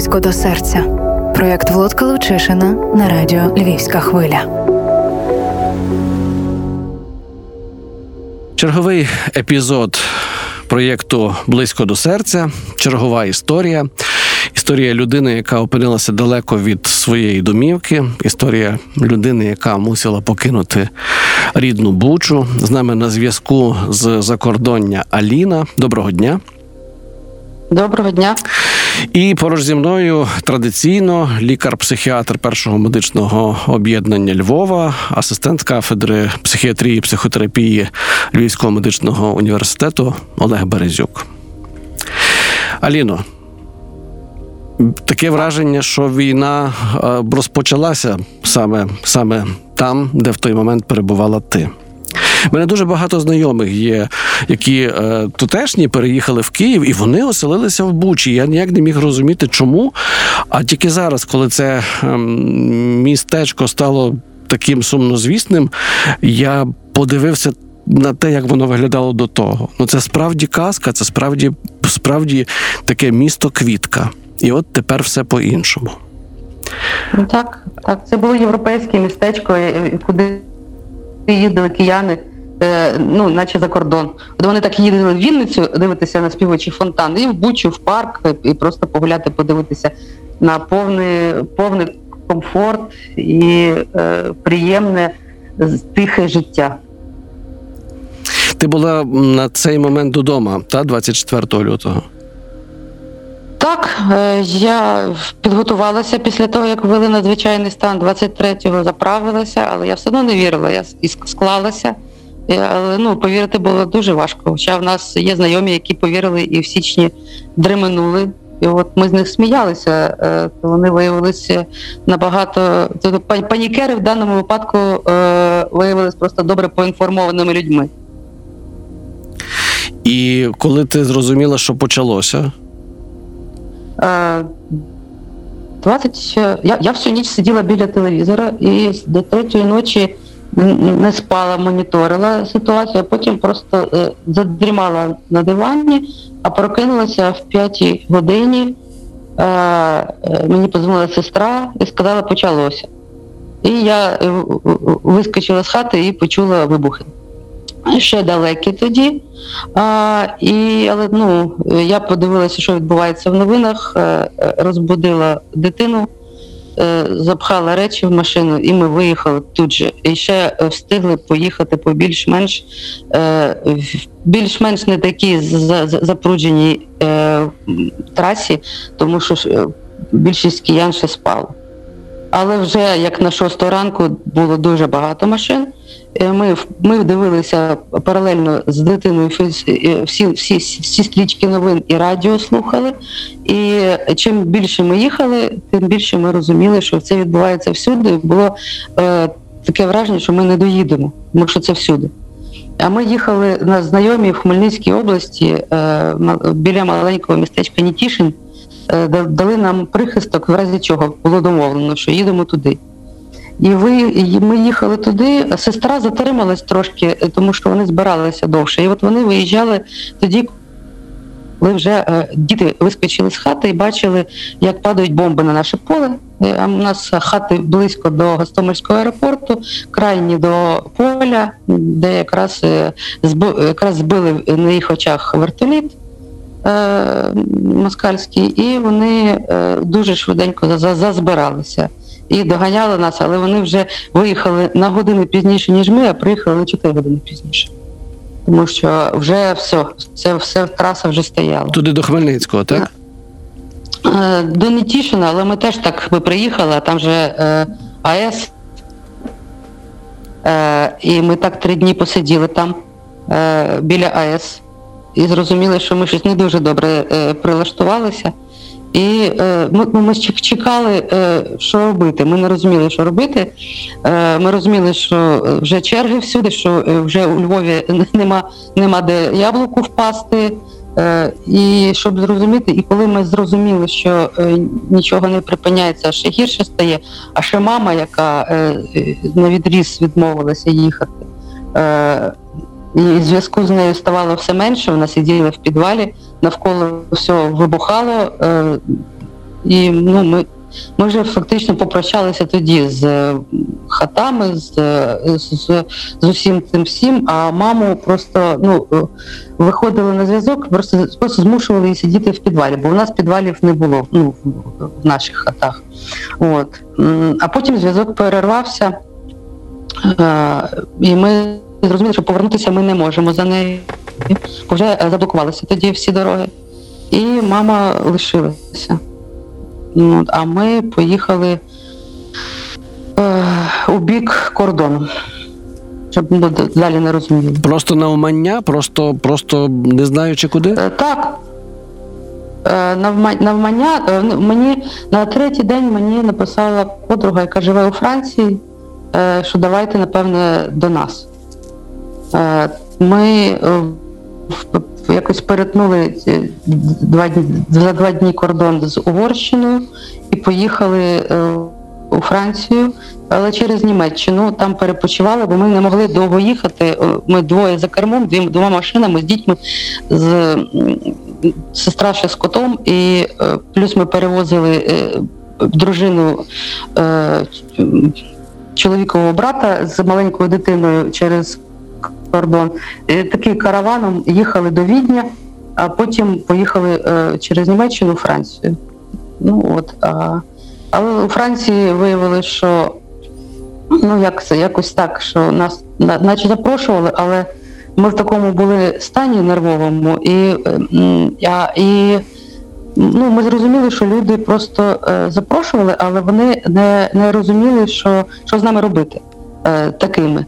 близько до серця. Проєкт Володка Лучишина на радіо Львівська хвиля. Черговий епізод проєкту Близько до серця. Чергова історія. Історія людини, яка опинилася далеко від своєї домівки. Історія людини, яка мусила покинути рідну бучу. З нами на зв'язку з закордоння Аліна. Доброго дня. Доброго дня. І поруч зі мною традиційно лікар-психіатр першого медичного об'єднання Львова, асистент кафедри психіатрії і психотерапії Львівського медичного університету Олег Березюк. Аліно. Таке враження, що війна розпочалася саме саме там, де в той момент перебувала ти. Мене дуже багато знайомих є, які е, тутешні переїхали в Київ, і вони оселилися в Бучі. Я ніяк не міг розуміти, чому. А тільки зараз, коли це е, містечко стало таким сумнозвісним, я подивився. На те, як воно виглядало до того. Ну це справді казка, це справді справді таке місто квітка. І от тепер все по-іншому. Ну Так, так. Це було європейське містечко, куди їздили кияни Е, ну, наче за кордон. От вони так їздили в Вінницю дивитися на співочий фонтан, і в Бучу, в парк, і просто погуляти, подивитися на повний повний комфорт і е, приємне тихе життя. Ти була на цей момент додому, та 24 лютого? Так, е, я підготувалася після того, як ввели надзвичайний стан 23-го, заправилася, але я все одно не вірила. Я склалася. Е, але ну повірити було дуже важко. Хоча в нас є знайомі, які повірили і в січні дременули. І от ми з них сміялися, е, то вони виявилися набагато тобто панікери в даному випадку е, виявилися просто добре поінформованими людьми. І коли ти зрозуміла, що почалося? 20... Я я всю ніч сиділа біля телевізора і до третьої ночі не спала, моніторила ситуацію, а потім просто е, задрімала на дивані, а прокинулася в п'ятій годині. Е, е, мені позвонила сестра і сказала, почалося. І я вискочила з хати і почула вибухи. Ще далекі тоді. А, і, Але ну, я подивилася, що відбувається в новинах, розбудила дитину. Е, запхала речі в машину, і ми виїхали тут же. І ще е, встигли поїхати по більш-менш е, більш-менш не такій запрудженій трасі, тому що більшість киян ще спало. Але вже як на шосту ранку було дуже багато машин. Е, ми ми дивилися паралельно з дитиною е, всі всі, всі стрічки новин і радіо слухали. І чим більше ми їхали, тим більше ми розуміли, що це відбувається всюди. Було е, таке враження, що ми не доїдемо, тому що це всюди. А ми їхали на знайомі в Хмельницькій області е, біля маленького містечка Нітішин. Е, дали нам прихисток, в разі чого було домовлено, що їдемо туди. І ви ми їхали туди. Сестра затрималась трошки, е, тому що вони збиралися довше. І от вони виїжджали тоді, коли вже е, діти вискочили з хати і бачили, як падають бомби на наше поле. А у нас хати близько до Гостомельського аеропорту, крайні до поля, де якраз якраз збили на їх очах вертоліт. Е, москальські, і вони е, дуже швиденько зазбиралися і доганяли нас, але вони вже виїхали на години пізніше, ніж ми, а приїхали на 4 години пізніше. Тому що вже все, це все траса вже стояла. Туди до Хмельницького, так? Е, до Нетішина, але ми теж так би приїхали, а там вже е, АЕС. Е, І ми так три дні посиділи там е, біля АЕС і зрозуміли, що ми щось не дуже добре е, прилаштувалися. І е, ми, ну, ми чекали, е, що робити. Ми не розуміли, що робити. Е, Ми розуміли, що вже черги всюди, що е, вже у Львові нема нема де яблуку впасти. Е, І щоб зрозуміти, і коли ми зрозуміли, що е, нічого не припиняється, а ще гірше стає, а ще мама, яка е, на відріз відмовилася їхати. Е, і зв'язку з нею ставало все менше. Вона сиділа в підвалі, навколо все вибухало. Е, І ну, ми ми вже фактично попрощалися тоді з е, хатами, з з, з усім цим всім, а маму просто ну, е, виходили на зв'язок, просто просто змушували її сидіти в підвалі, бо у нас підвалів не було ну, в наших хатах. От. А потім зв'язок перервався, е, і ми зрозуміли, що повернутися ми не можемо за нею. Вже заблокувалися тоді всі дороги. І мама лишилася. Ну, А ми поїхали е, у бік кордону, щоб далі не розуміли. Просто навмання, просто просто не знаючи куди? Е, так. Е, навмання е, ну, мені на третій день мені написала подруга, яка живе у Франції, е, що давайте, напевне, до нас. Е, ми е, якось перетнули два за два дні кордон з Угорщиною і поїхали е, у Францію, але через Німеччину там перепочивали, бо ми не могли довго їхати. Ми двоє за кермом, двома машинами з дітьми, з сестра ще з котом, і плюс ми перевозили дружину чоловікового брата з маленькою дитиною через кордон. Таким караваном їхали до Відня, а потім поїхали е, через Німеччину у Францію. Ну от, а, Але у Франції виявили, що ну як це, якось так, що нас наче запрошували, але ми в такому були стані нервовому, і і ну, ми зрозуміли, що люди просто е, запрошували, але вони не не розуміли, що, що з нами робити е, такими.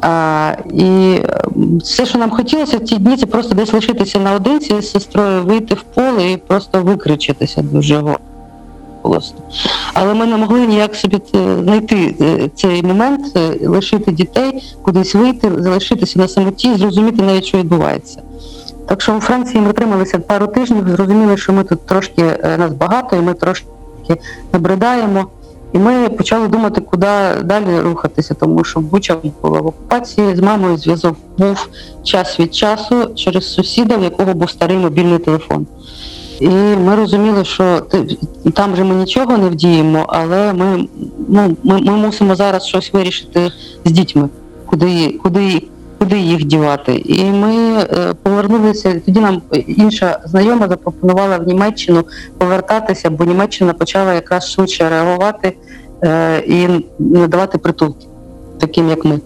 А, І все, що нам хотілося в ті дні, це просто десь лишитися наодинці з сестрою, вийти в поле і просто викричатися дуже голосно. Але ми не могли ніяк собі знайти е, цей момент, е, лишити дітей, кудись вийти, залишитися на самоті, зрозуміти навіть, що відбувається. Так що у Франції ми трималися пару тижнів, зрозуміли, що ми тут трошки е, нас багато, і ми трошки набридаємо. І ми почали думати, куди далі рухатися, тому що Буча була в окупації з мамою зв'язок був час від часу через сусіда, в якого був старий мобільний телефон. І ми розуміли, що там вже ми нічого не вдіємо, але ми ну, ми, ми мусимо зараз щось вирішити з дітьми, куди куди куди їх дівати. І ми е, повернулися. Тоді нам інша знайома запропонувала в Німеччину повертатися, бо Німеччина почала якраз швидше реагувати е, і надавати притулки, таким як ми.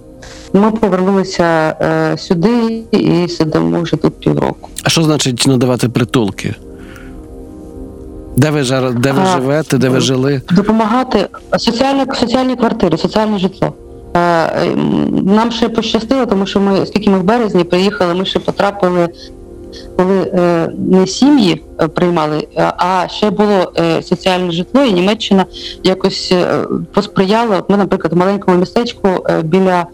Ми повернулися е, сюди і сидимо вже тут півроку. А що значить надавати притулки? Де ви де ви а, живете, де ви жили? Допомагати соціальні соціальні квартири, соціальне житло. Е, нам ще пощастило, тому що ми, оскільки ми в березні приїхали, ми ще потрапили, коли е, не сім'ї е, приймали, а ще було соціальне житло, і Німеччина якось посприяла. Ми, наприклад, в маленькому містечку біля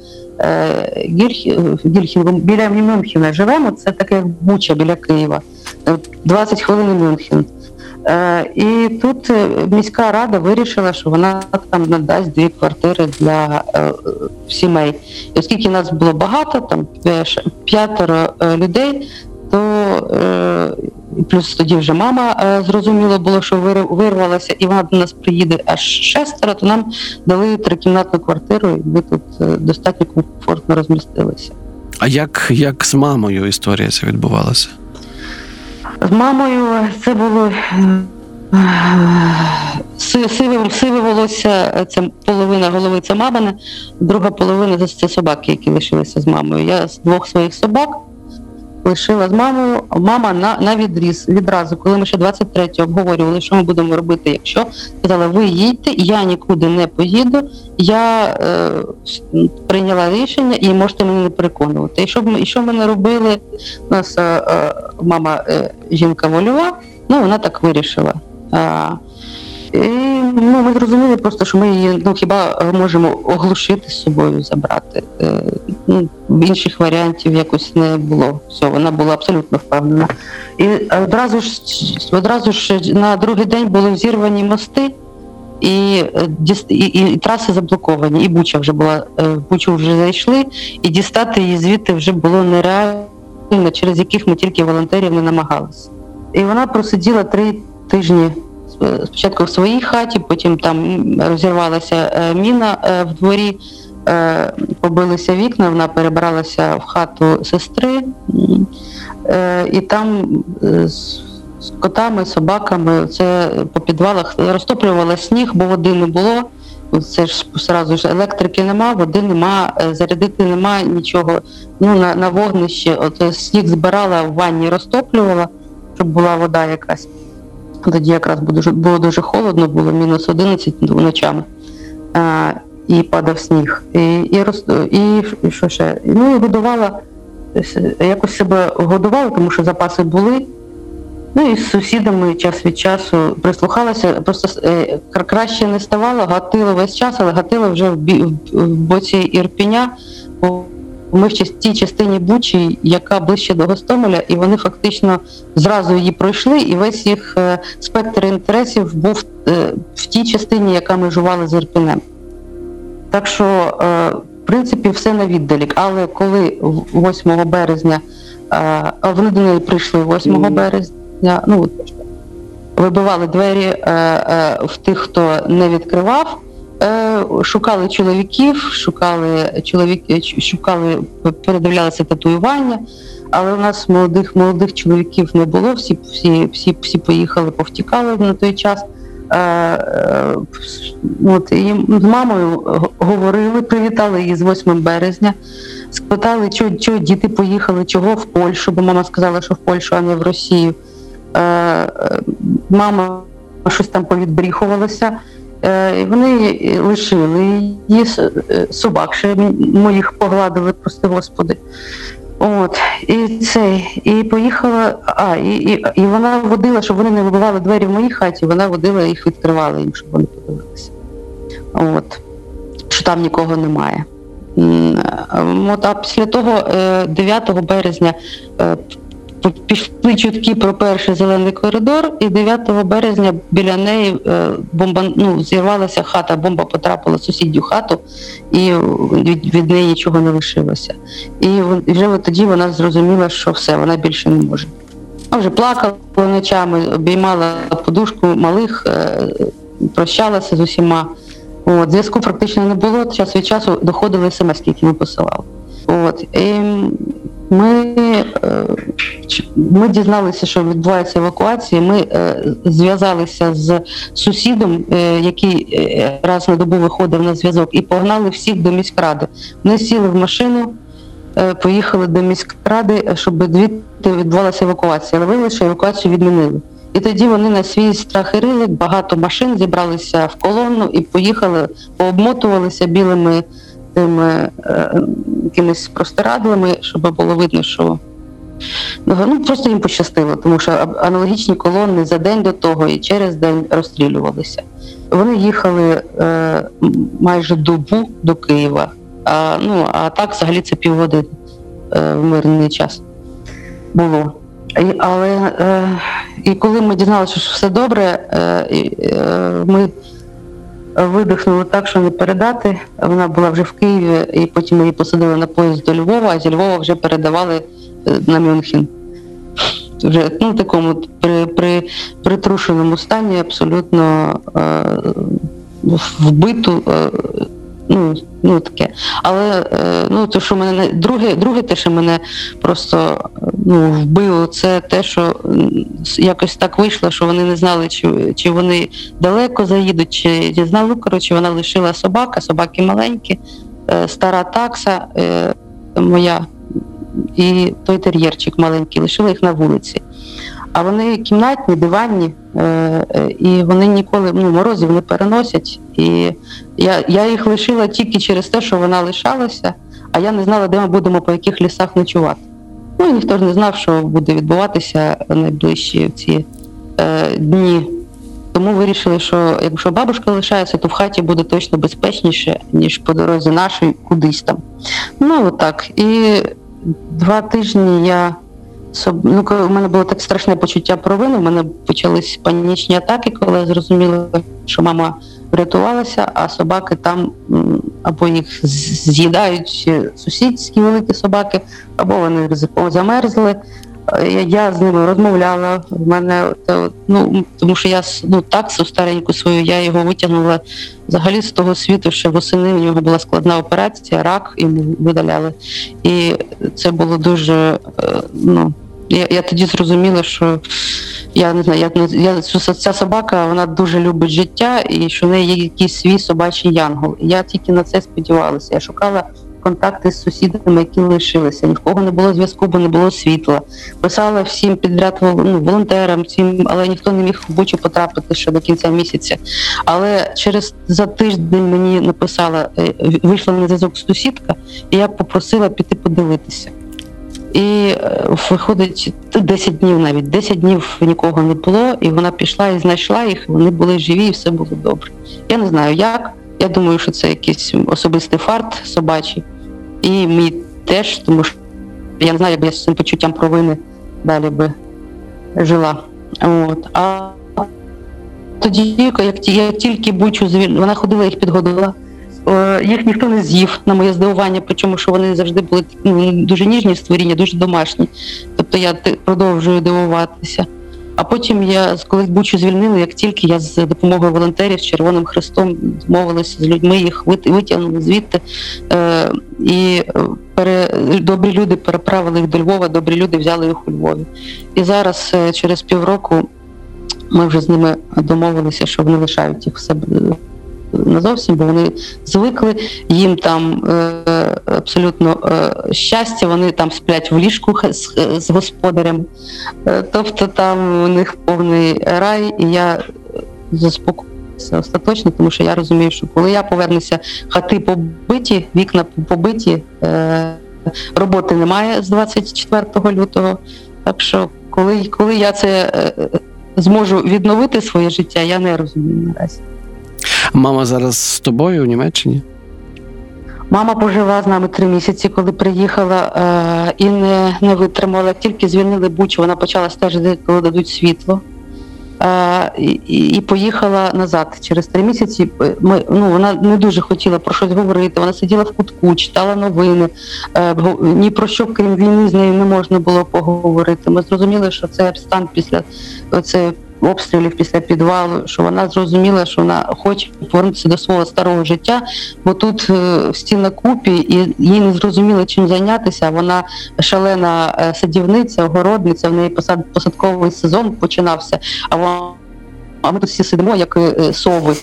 Гільхінгу, біля Мюнхена живемо. Це таке як Буча біля Києва, 20 хвилин Мюнхен. Е, і тут е, міська рада вирішила, що вона там надасть дві квартири для е, сімей. І оскільки нас було багато, там п'ятеро людей, то плюс тоді вже мама зрозуміло було, що вирвалася, і вона до нас приїде аж шестеро, то нам дали трикімнатну квартиру, і ми тут достатньо комфортно розмістилися. А як, як з мамою історія ця відбувалася? З мамою це було сиве, сиве волосся, це половина голови це мамина, друга половина це собаки, які лишилися з мамою. Я з двох своїх собак лишила з мамою. Мама на на відріз відразу, коли ми ще 23-го обговорювали, що ми будемо робити, якщо сказала, ви їдьте, я нікуди не поїду, я е, прийняла рішення і можете мене не переконувати. І що і що ми не робили? У нас е, е, мама е, жінка вольова, ну вона так вирішила. А, і ну, Ми зрозуміли просто, що ми її ну, хіба можемо оглушити з собою, забрати. Е, ну, Інших варіантів якось не було. Все, вона була абсолютно впевнена. І одразу ж одразу ж на другий день були взірвані мости. І і, і, і траси заблоковані, і Буча вже була, е, Бучу вже зайшли, і дістати її звідти вже було нереально, через яких ми тільки волонтерів не намагалися. І вона просиділа три тижні спочатку в своїй хаті, потім там розірвалася міна в дворі, побилися вікна, вона перебралася в хату сестри, і там з котами, собаками це по підвалах розтоплювала сніг, бо води не було. Це ж сразу ж електрики нема, води нема, е, зарядити нема нічого. Ну на на вогнище, от сніг збирала в ванні, розтоплювала, щоб була вода якась. Тоді якраз було дуже, було дуже холодно, було мінус 11 ночами. І падав сніг. І і, і, і що ще? Ну і годувала, якось себе годувала, тому що запаси були. Ну і з сусідами час від часу прислухалася, просто е, краще не ставало, гатило весь час, але гатило вже в, бі, в боці Ірпіня. Ми в тій частині Бучі, яка ближче до Гостомеля, і вони фактично зразу її пройшли, і весь їх е, спектр інтересів був е, в тій частині, яка межувала з Ірпінем. Так що, в принципі, все на віддалік. Але коли 8 березня, а вони до неї прийшли 8 березня ну, вибивали двері е, е, в тих, хто не відкривав. Е, шукали чоловіків, шукали чоловік, шукали, передивлялися татуювання, але у нас молодих молодих чоловіків не було. Всі всі, всі, всі поїхали, повтікали на той час. От, І з мамою говорили, привітали її з 8 березня, спитали, чого, чого діти поїхали, чого в Польщу, бо мама сказала, що в Польщу, а не в Росію. Е, е, мама щось там повідбріхувалася. Е, вони лишили її собак, ще моїх погладили, прости господи. От, І цей, і поїхала, а, і і, і вона водила, щоб вони не вибивали двері в моїй хаті, вона водила їх, відкривала їм, щоб вони подивилися. От, Що там нікого немає. От, А після того, 9 березня, пішли чутки про перший зелений коридор, і 9 березня біля неї е, бомба ну, зірвалася хата, бомба потрапила в сусідню хату, і від, від неї нічого не лишилося. І вже тоді вона зрозуміла, що все, вона більше не може. Вона вже плакала ночами, обіймала подушку малих, е, прощалася з усіма. От, Зв'язку практично не було, час від часу доходили смс, які ми посилали. От, і ми е, ми дізналися, що відбувається евакуація. Ми е, зв'язалися з сусідом, е, який раз на добу виходив на зв'язок, і погнали всіх до міськради. Вони сіли в машину, поїхали до міськради, щоб звідти відбувалася евакуація. Але виявилося, що евакуацію відмінили. І тоді вони на свій страх і ризик, багато машин зібралися в колону і поїхали, пообмотувалися білими тими якимись простирадлами, щоб було видно, що ну, ну просто їм пощастило, тому що аналогічні колони за день до того і через день розстрілювалися. Вони їхали е, майже добу до Києва, а ну а так взагалі це півгодини е, в мирний час було. І, Але е, і коли ми дізналися, що все добре, е, е, ми видихнули так, що не передати. Вона була вже в Києві, і потім її посадили на поїзд до Львова, а зі Львова вже передавали е, на Мюнхен. Вже ну, в такому при, при, притрушеному стані абсолютно е, вбиту. Е, ну ну таке. Але е, ну то, що мене друге, друге, те, що мене просто ну, вбило, це те, що якось так вийшло, що вони не знали, чи чи вони далеко заїдуть, чи знали. Ну, коротше, вона лишила собака, собаки маленькі, е, стара такса е, моя і той тер'єрчик маленький, лишила їх на вулиці. А вони кімнатні, диванні, е, е, і вони ніколи ну, морозів не переносять. І я я їх лишила тільки через те, що вона лишалася, а я не знала, де ми будемо по яких лісах ночувати. Ну і ніхто ж не знав, що буде відбуватися найближчі ці е, дні. Тому вирішили, що якщо бабушка лишається, то в хаті буде точно безпечніше, ніж по дорозі нашій кудись там. Ну отак. І два тижні я ну, в мене було так страшне почуття провини, у мене почались панічні атаки, коли я зрозуміла, що мама врятувалася, а собаки там або їх з'їдають сусідські великі собаки, або вони замерзли. Я з ними розмовляла. В мене ну тому що я ну таксу стареньку свою, я його витягнула взагалі з того світу, що восени у нього була складна операція, рак йому видаляли. І це було дуже е, ну. Я, я тоді зрозуміла, що я не знаю, я, я що ця собака вона дуже любить життя, і що в неї є якийсь свій собачий янгол. Я тільки на це сподівалася. Я шукала контакти з сусідами, які лишилися. Ні в кого не було зв'язку, бо не було світла. Писала всім підряд ну, волонтерам, всім, але ніхто не міг в бучу потрапити ще до кінця місяця. Але через за тиждень мені написала, е, вийшла на зв'язок сусідка, і я попросила піти подивитися. І е, виходить 10 днів навіть 10 днів нікого не було, і вона пішла і знайшла їх. Вони були живі, і все було добре. Я не знаю як. Я думаю, що це якийсь особистий фарт собачий. І мій теж, тому що я не знаю, як би я з цим почуттям провини далі би жила. От. А тоді, як, як тільки бучу звіль... вона ходила їх підгодувала. Е, Їх ніхто не з'їв на моє здивування, причому що вони завжди були ну, дуже ніжні створіння, дуже домашні. Тобто я продовжую дивуватися. А потім я, коли Бучу звільнили, як тільки я з допомогою волонтерів з Червоним Хрестом домовилася з людьми, їх вит- витягнули звідти. Е, і е, пере, добрі люди переправили їх до Львова, добрі люди взяли їх у Львові. І зараз, е, через півроку, ми вже з ними домовилися, що вони лишають їх в себе е, назовсім, бо вони звикли, їм там е, абсолютно е, щастя, вони там сплять в ліжку з, господарем. Е, тобто там у них повний рай, і я заспокоюся остаточно, тому що я розумію, що коли я повернуся, хати побиті, вікна побиті, роботи немає з 24 лютого. Так що, коли, коли я це зможу відновити своє життя, я не розумію наразі. Мама зараз з тобою у Німеччині? Мама пожила з нами три місяці, коли приїхала е, і не, не витримала. Тільки звільнили Бучу, вона почала стежити, коли дадуть світло. Е, і, і поїхала назад через три місяці. Ми, ну, вона не дуже хотіла про щось говорити. Вона сиділа в кутку, читала новини. Е, ні про що, крім війни, з нею не можна було поговорити. Ми зрозуміли, що це стан після оце, обстрілів, після підвалу, що вона зрозуміла, що вона хоче повернутися до свого старого життя, бо тут е, всі на купі, і їй не зрозуміло чим зайнятися. Вона шалена е, садівниця, огородниця. В неї посад, посадковий сезон починався. А вона, а ми тут всі сидимо, як е, сови,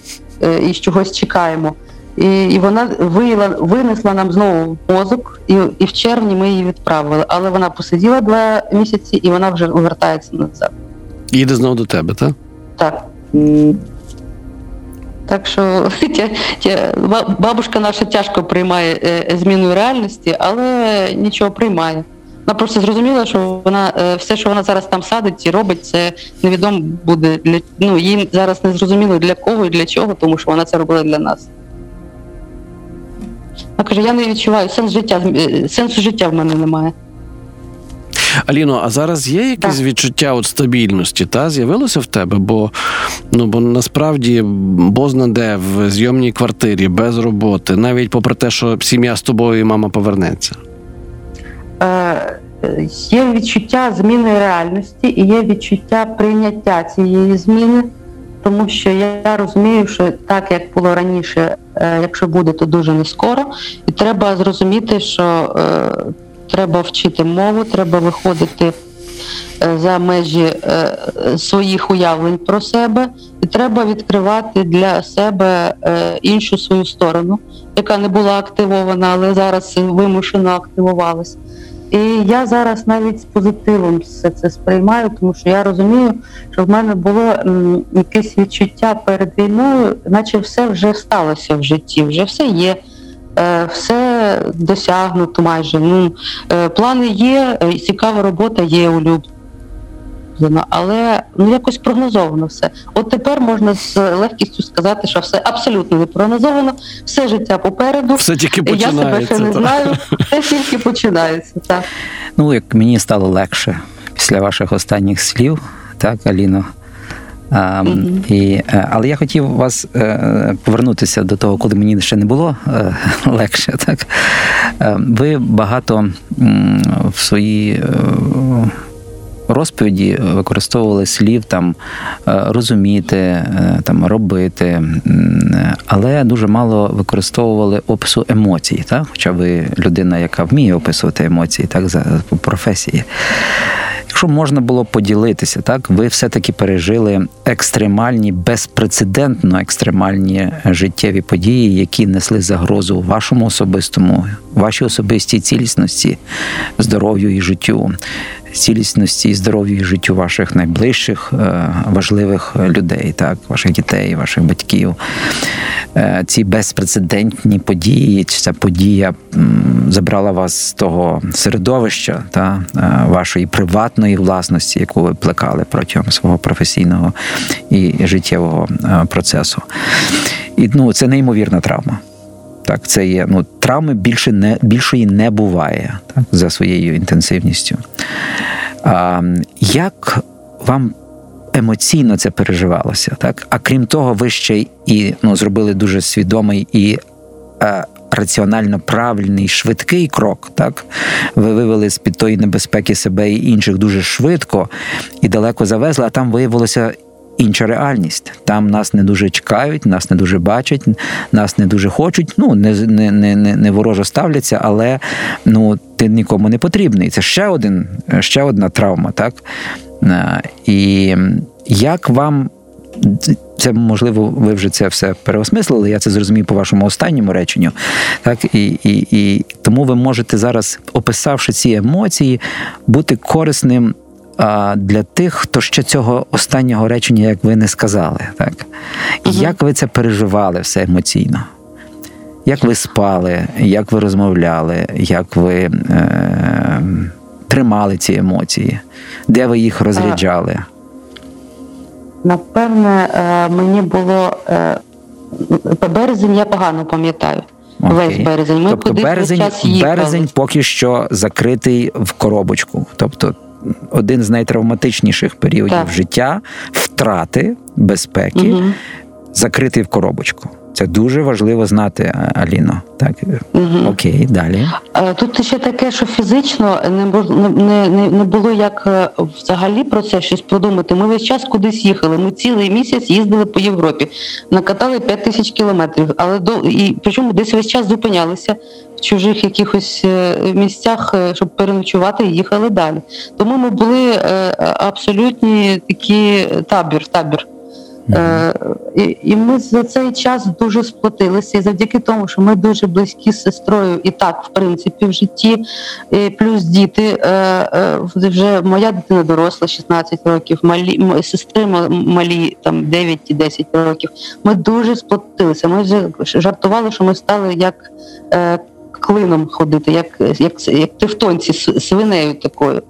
і чогось чекаємо. І, і вона виїла, винесла нам знову мозок, і, і в червні ми її відправили. Але вона посиділа два місяці і вона вже повертається назад. Їде знову до тебе, так? Так. Так що бабушка наша тяжко приймає е, зміну реальності, але нічого приймає. Вона просто зрозуміла, що вона е, все, що вона зараз там садить і робить, це невідомо буде для ну їм зараз не зрозуміло для кого і для чого, тому що вона це робила для нас. Вона каже, я не відчуваю сенс життя, е, сенсу життя в мене немає. Аліно, а зараз є якесь Так. відчуття от стабільності, та з'явилося в тебе? Бо ну бо насправді бозна де в зйомній квартирі без роботи, навіть попри те, що сім'я з тобою і мама повернеться. Е, е, є відчуття зміни реальності і є відчуття прийняття цієї зміни, тому що я розумію, що так як було раніше, е, якщо буде, то дуже не скоро. І треба зрозуміти, що е, треба вчити мову, треба виходити е, за межі е, своїх уявлень про себе, і треба відкривати для себе е, іншу свою сторону, яка не була активована, але зараз вимушено активувалась. І я зараз навіть з позитивом все це сприймаю, тому що я розумію, що в мене було якесь відчуття перед війною, наче все вже сталося в житті, вже все є, все досягнуто майже. Ну, е, плани є, е, цікава робота є улюблена. Але ну якось прогнозовано все. От тепер можна з легкістю сказати, що все абсолютно не прогнозовано, все життя попереду. Все тільки Я себе ще не знаю, все тільки починається. Так. Ну, як мені стало легше після ваших останніх слів, так, Аліно. А, Мгм. і, е, але я хотів вас е, повернутися до того, коли мені ще не було е, легше. Так? Е, ви багато в своїй розповіді використовували слів там розуміти, там робити, але дуже мало використовували опису емоцій. Так? Хоча ви людина, яка вміє описувати емоції, так за професії. Якщо можна було поділитися, так ви все-таки пережили екстремальні, безпрецедентно екстремальні життєві події, які несли загрозу вашому особистому, вашій особистій цілісності, здоров'ю і життю, цілісності і здоров'ю і життю ваших найближчих е, важливих людей, так, ваших дітей, ваших батьків. Е, ці безпрецедентні події, ця подія забрала вас з того середовища та е, вашої приватної власності, яку ви плекали протягом свого професійного і життєвого процесу. І ну, це неймовірна травма. Так, це є ну, травми більше не більшої не буває так, за своєю інтенсивністю. А, Як вам емоційно це переживалося? Так? А крім того, ви ще і ну, зробили дуже свідомий і а, раціонально правильний швидкий крок. Так? Ви вивели з під тої небезпеки себе і інших дуже швидко і далеко завезли, а там виявилося інша реальність. Там нас не дуже чекають, нас не дуже бачать, нас не дуже хочуть. Ну не не, не, не ворожо ставляться, але ну ти нікому не потрібний. Це ще один, ще одна травма, так? Е, і як вам. Це можливо, ви вже це все переосмислили. Я це зрозумів по вашому останньому реченню. Так і і, і тому ви можете зараз, описавши ці емоції, бути корисним для тих, хто ще цього останнього речення, як ви не сказали, так угу. як ви це переживали все емоційно? Як ви спали, як ви розмовляли, як ви е, тримали ці емоції, де ви їх розряджали? Напевне, е, мені було е, березень, я погано пам'ятаю. Окей. Весь березень. Ми тобто березень, час березень поки що закритий в коробочку. Тобто один з найтравматичніших періодів так. життя втрати безпеки, угу. закритий в коробочку. Це дуже важливо знати, Аліно. Так угу. окей, далі. Тут ще таке, що фізично не не, не, не було як е, взагалі про це щось продумати. Ми весь час кудись їхали. Ми цілий місяць їздили по Європі, накатали 5 тисяч кілометрів, але до і причому десь весь час зупинялися в чужих якихось е, місцях, е, щоб переночувати і їхали далі. Тому ми були абсолютні такі табір, табір. Е, і і ми за цей час дуже сплотилися, і завдяки тому, що ми дуже близькі з сестрою, і так, в принципі, в житті, і плюс діти. Е, е, вже моя дитина доросла 16 років, малі сестри малі там 9 і 10 років. Ми дуже сплотилися. Ми вже жартували, що ми стали як клином ходити, як як, як тевтонці свинею такою.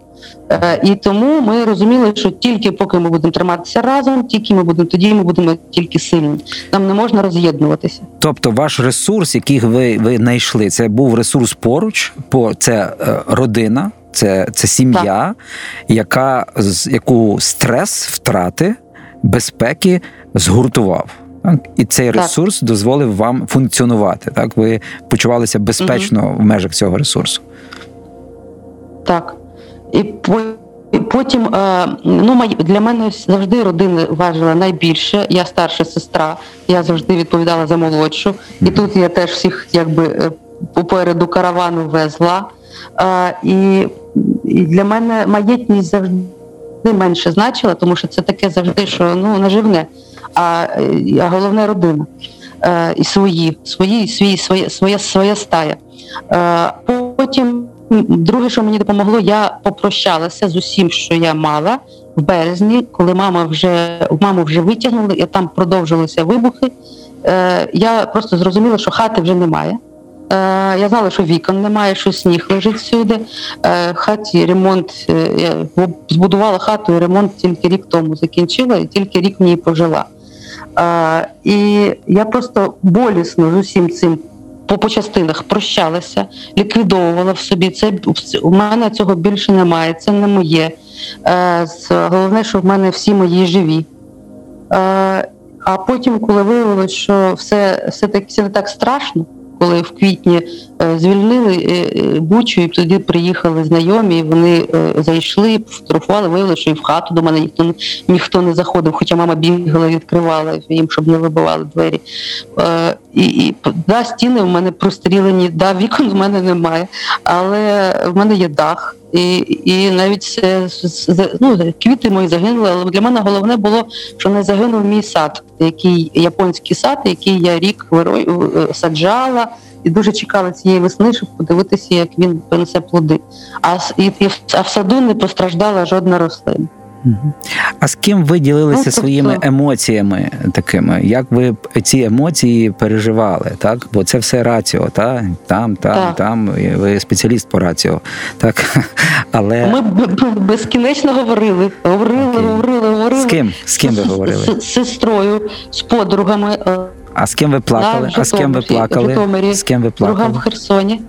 Е, і тому ми розуміли, що тільки поки ми будемо триматися разом, тільки ми будемо тоді, ми будемо тільки сильні. Нам не можна роз'єднуватися. Тобто, ваш ресурс, який ви ви знайшли, це був ресурс поруч, по це е, родина, це це сім'я, яка з яку стрес втрати безпеки згуртував. І цей ресурс дозволив вам функціонувати. Так, ви почувалися безпечно угу. в межах цього ресурсу. Так. І потім е, ну, для мене завжди родина важила найбільше. Я старша сестра, я завжди відповідала за молодшу. І тут я теж всіх якби е, попереду каравану везла. Е, і для мене маєтність завжди менше значила, тому що це таке завжди, що ну наживне, а головне родина. І свої, свої, свої, своя, своя, своя стая. Потім Друге, що мені допомогло, я попрощалася з усім, що я мала в березні, коли мама вже маму вже витягнули, і там продовжилися вибухи. Е, Я просто зрозуміла, що хати вже немає. Е, Я знала, що вікон немає, що сніг лежить всюди. Е, Хаті ремонт е, я збудувала хату, і ремонт тільки рік тому закінчила, і тільки рік в ній пожила. І я просто болісно з усім цим по по частинах прощалася, ліквідовувала в собі. Це у мене цього більше немає, це не моє. Головне, що в мене всі мої живі. А потім, коли виявилось, що все все, так, все не так страшно, коли в квітні е, звільнили е, е, Бучу, і тоді приїхали знайомі, і вони зайшли, фотографували, виявили, що і в хату до мене ніхто ніхто не заходив, хоча мама бігала, відкривала їм, щоб не вибивали двері. І, і да, стіни в мене прострілені, да, вікон в мене немає, але в мене є дах. І і навіть ну, квіти мої загинули, але для мене головне було, що не загинув мій сад, який японський сад, який я рік саджала, і дуже чекала цієї весни, щоб подивитися, як він принесе плоди. А і, а в саду не постраждала жодна рослина. А з ким ви ділилися ну, тобто... своїми емоціями такими? Як ви ці емоції переживали? Так? Бо це все раціо, так? там, там, так. там. Ви спеціаліст по раціо. Так? Але... Ми безкінечно говорили. Говорили, okay. говорили, говорили. З ким? З ким ви говорили? З, з сестрою, з подругами. Е, а з ким ви плакали? а з ким ви плакали? Житомирі, з ким ви плакали? Другам в Херсоні.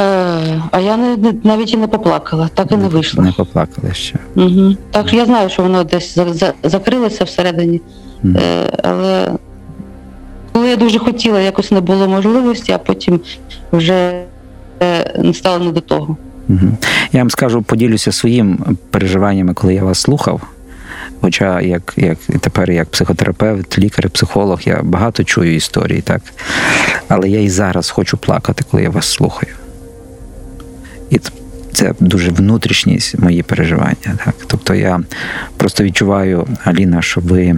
Е, а я не навіть і не поплакала, так і не вийшло. Не поплакали ще. Угу. Так що я знаю, що воно десь за, за, закрилося всередині. Е, але коли я дуже хотіла, якось не було можливості, а потім вже не стало не до того. Угу. Я вам скажу, поділюся своїм переживаннями, коли я вас слухав. Хоча як як тепер як психотерапевт, лікар, психолог, я багато чую історії, так. Але я і зараз хочу плакати, коли я вас слухаю. І це дуже внутрішні мої переживання. Так? Тобто я просто відчуваю, Аліна, що ви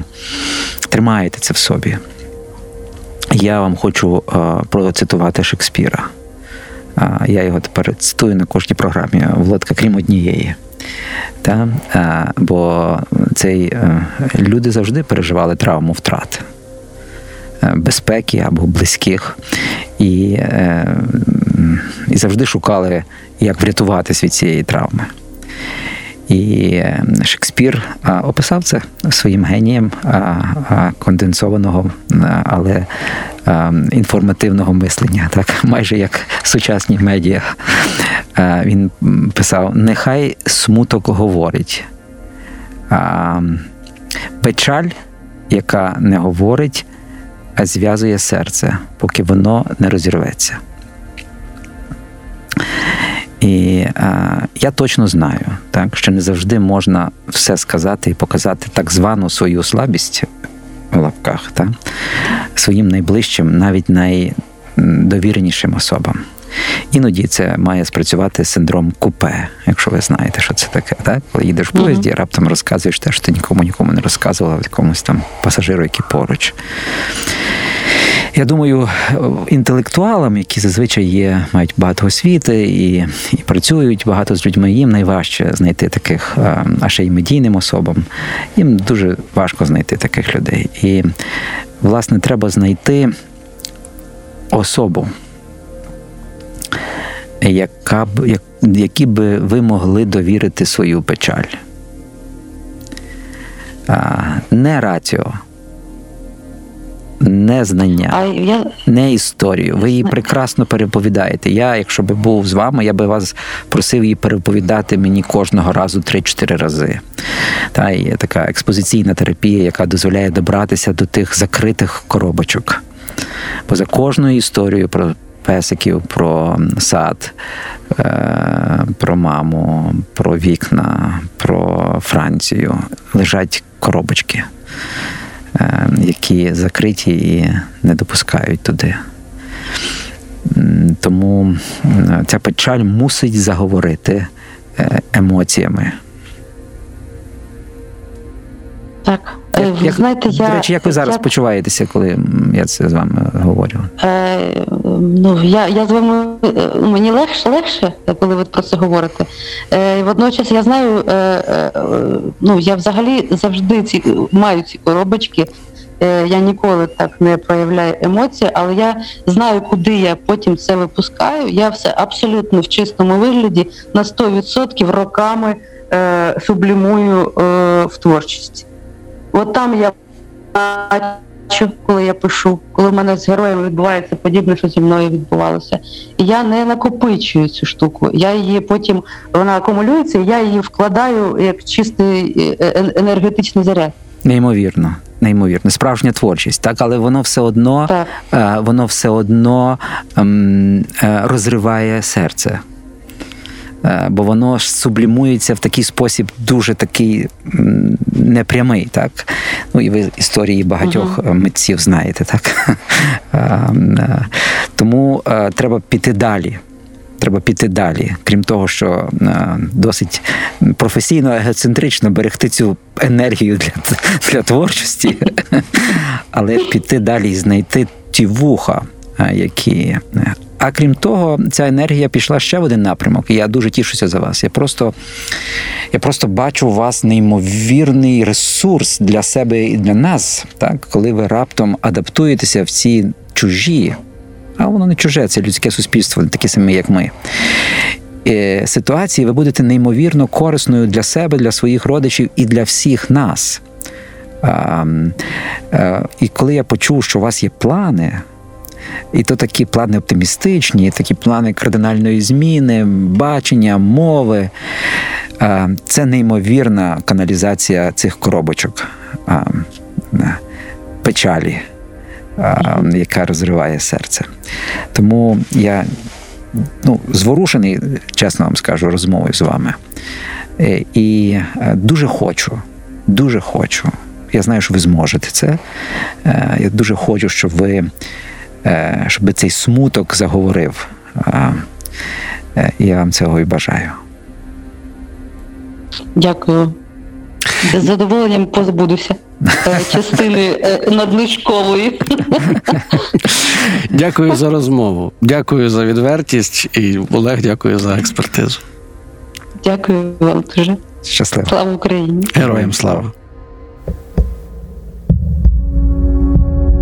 тримаєте це в собі. Я вам хочу процитувати Шекспіра. Я його тепер цитую на кожній програмі Володка, крім однієї. Та? Бо цей е, люди завжди переживали травму втрати. Е, безпеки або близьких, і е, і завжди шукали, як врятуватись від цієї травми. І Шекспір описав це своїм генієм конденсованого, але інформативного мислення, так майже як сучасні медіа. Він писав: Нехай смуток говорить. Печаль, яка не говорить, а зв'язує серце, поки воно не розірветься. І а, я точно знаю, так, що не завжди можна все сказати і показати так звану свою слабість в лапках, так, своїм найближчим, навіть найдовіренішим особам. Іноді це має спрацювати синдром купе, якщо ви знаєте, що це таке. Так? Коли їдеш в поїзді, раптом розказуєш те, що ти нікому нікому не розказував, якомусь там пасажиру, який поруч. Я думаю, інтелектуалам, які зазвичай є, мають багато освіти і і працюють багато з людьми, їм найважче знайти таких, а ще й медійним особам. Їм дуже важко знайти таких людей. І, власне, треба знайти особу, яка б, як, які би ви могли довірити свою печаль. Не раціо не знання, а я... не історію. Ви її прекрасно переповідаєте. Я, якщо би був з вами, я би вас просив її переповідати мені кожного разу 3-4 рази. Та є така експозиційна терапія, яка дозволяє добратися до тих закритих коробочок. Бо за кожною історією про песиків, про сад, е, про маму, про вікна, про Францію лежать коробочки. Е, які закриті і не допускають туди. Тому ця печаль мусить заговорити е, емоціями. Так. Е, як, знаєте, я, До речі, як ви зараз я, почуваєтеся, коли я це з вами говорю? Е, ну, Я я з вами мені легше, легше, коли ви про це говорите. Е, Водночас я знаю, е, е, ну я взагалі завжди ці маю ці коробочки. Е, я ніколи так не проявляю емоції, але я знаю, куди я потім це випускаю. Я все абсолютно в чистому вигляді на 100% роками е, сублімую е, в творчості. От там я бачу, коли я пишу, коли в мене з героєм відбувається подібне, що зі мною відбувалося. І я не накопичую цю штуку. Я її потім вона акумулюється, і я її вкладаю як чистий е, е, енергетичний заряд. Неймовірно. Неймовірно, справжня творчість, так, але воно все одно, Так. е, воно все одно ем, е, розриває серце. Е, Бо воно сублімується в такий спосіб, дуже такий непрямий, так? Ну і ви історії багатьох е, митців знаєте, так? Е, е, Тому треба піти далі. Треба піти далі. Крім того, що досить професійно, егоцентрично берегти цю енергію для, для творчості, але піти далі і знайти ті вуха, які. е, А крім того, ця енергія пішла ще в один напрямок. І я дуже тішуся за вас. Я просто, я просто бачу у вас неймовірний ресурс для себе і для нас, так? коли ви раптом адаптуєтеся в ці чужі а воно не чуже, це людське суспільство, таке саме, як ми. Е, Ситуації ви будете неймовірно корисною для себе, для своїх родичів і для всіх нас. А, е, І коли я почув, що у вас є плани, і то такі плани оптимістичні, такі плани кардинальної зміни, бачення, мови. Це неймовірна каналізація цих коробочок печалі яка розриває серце. Тому я ну, зворушений, чесно вам скажу, розмовою з вами. Е, І е, дуже хочу, дуже хочу. Я знаю, що ви зможете це. Е, Я дуже хочу, щоб ви щоб цей смуток заговорив. Е, Я вам цього і бажаю. Дякую. З задоволенням позбудуся е, частини е, надлишкової. Дякую за розмову. Дякую за відвертість. І Олег, дякую за експертизу. Дякую вам дуже. Щасливо. Слава Україні! Героям слава!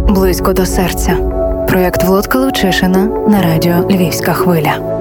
Близько до серця. Проєкт Володка Лучишина на радіо Львівська хвиля.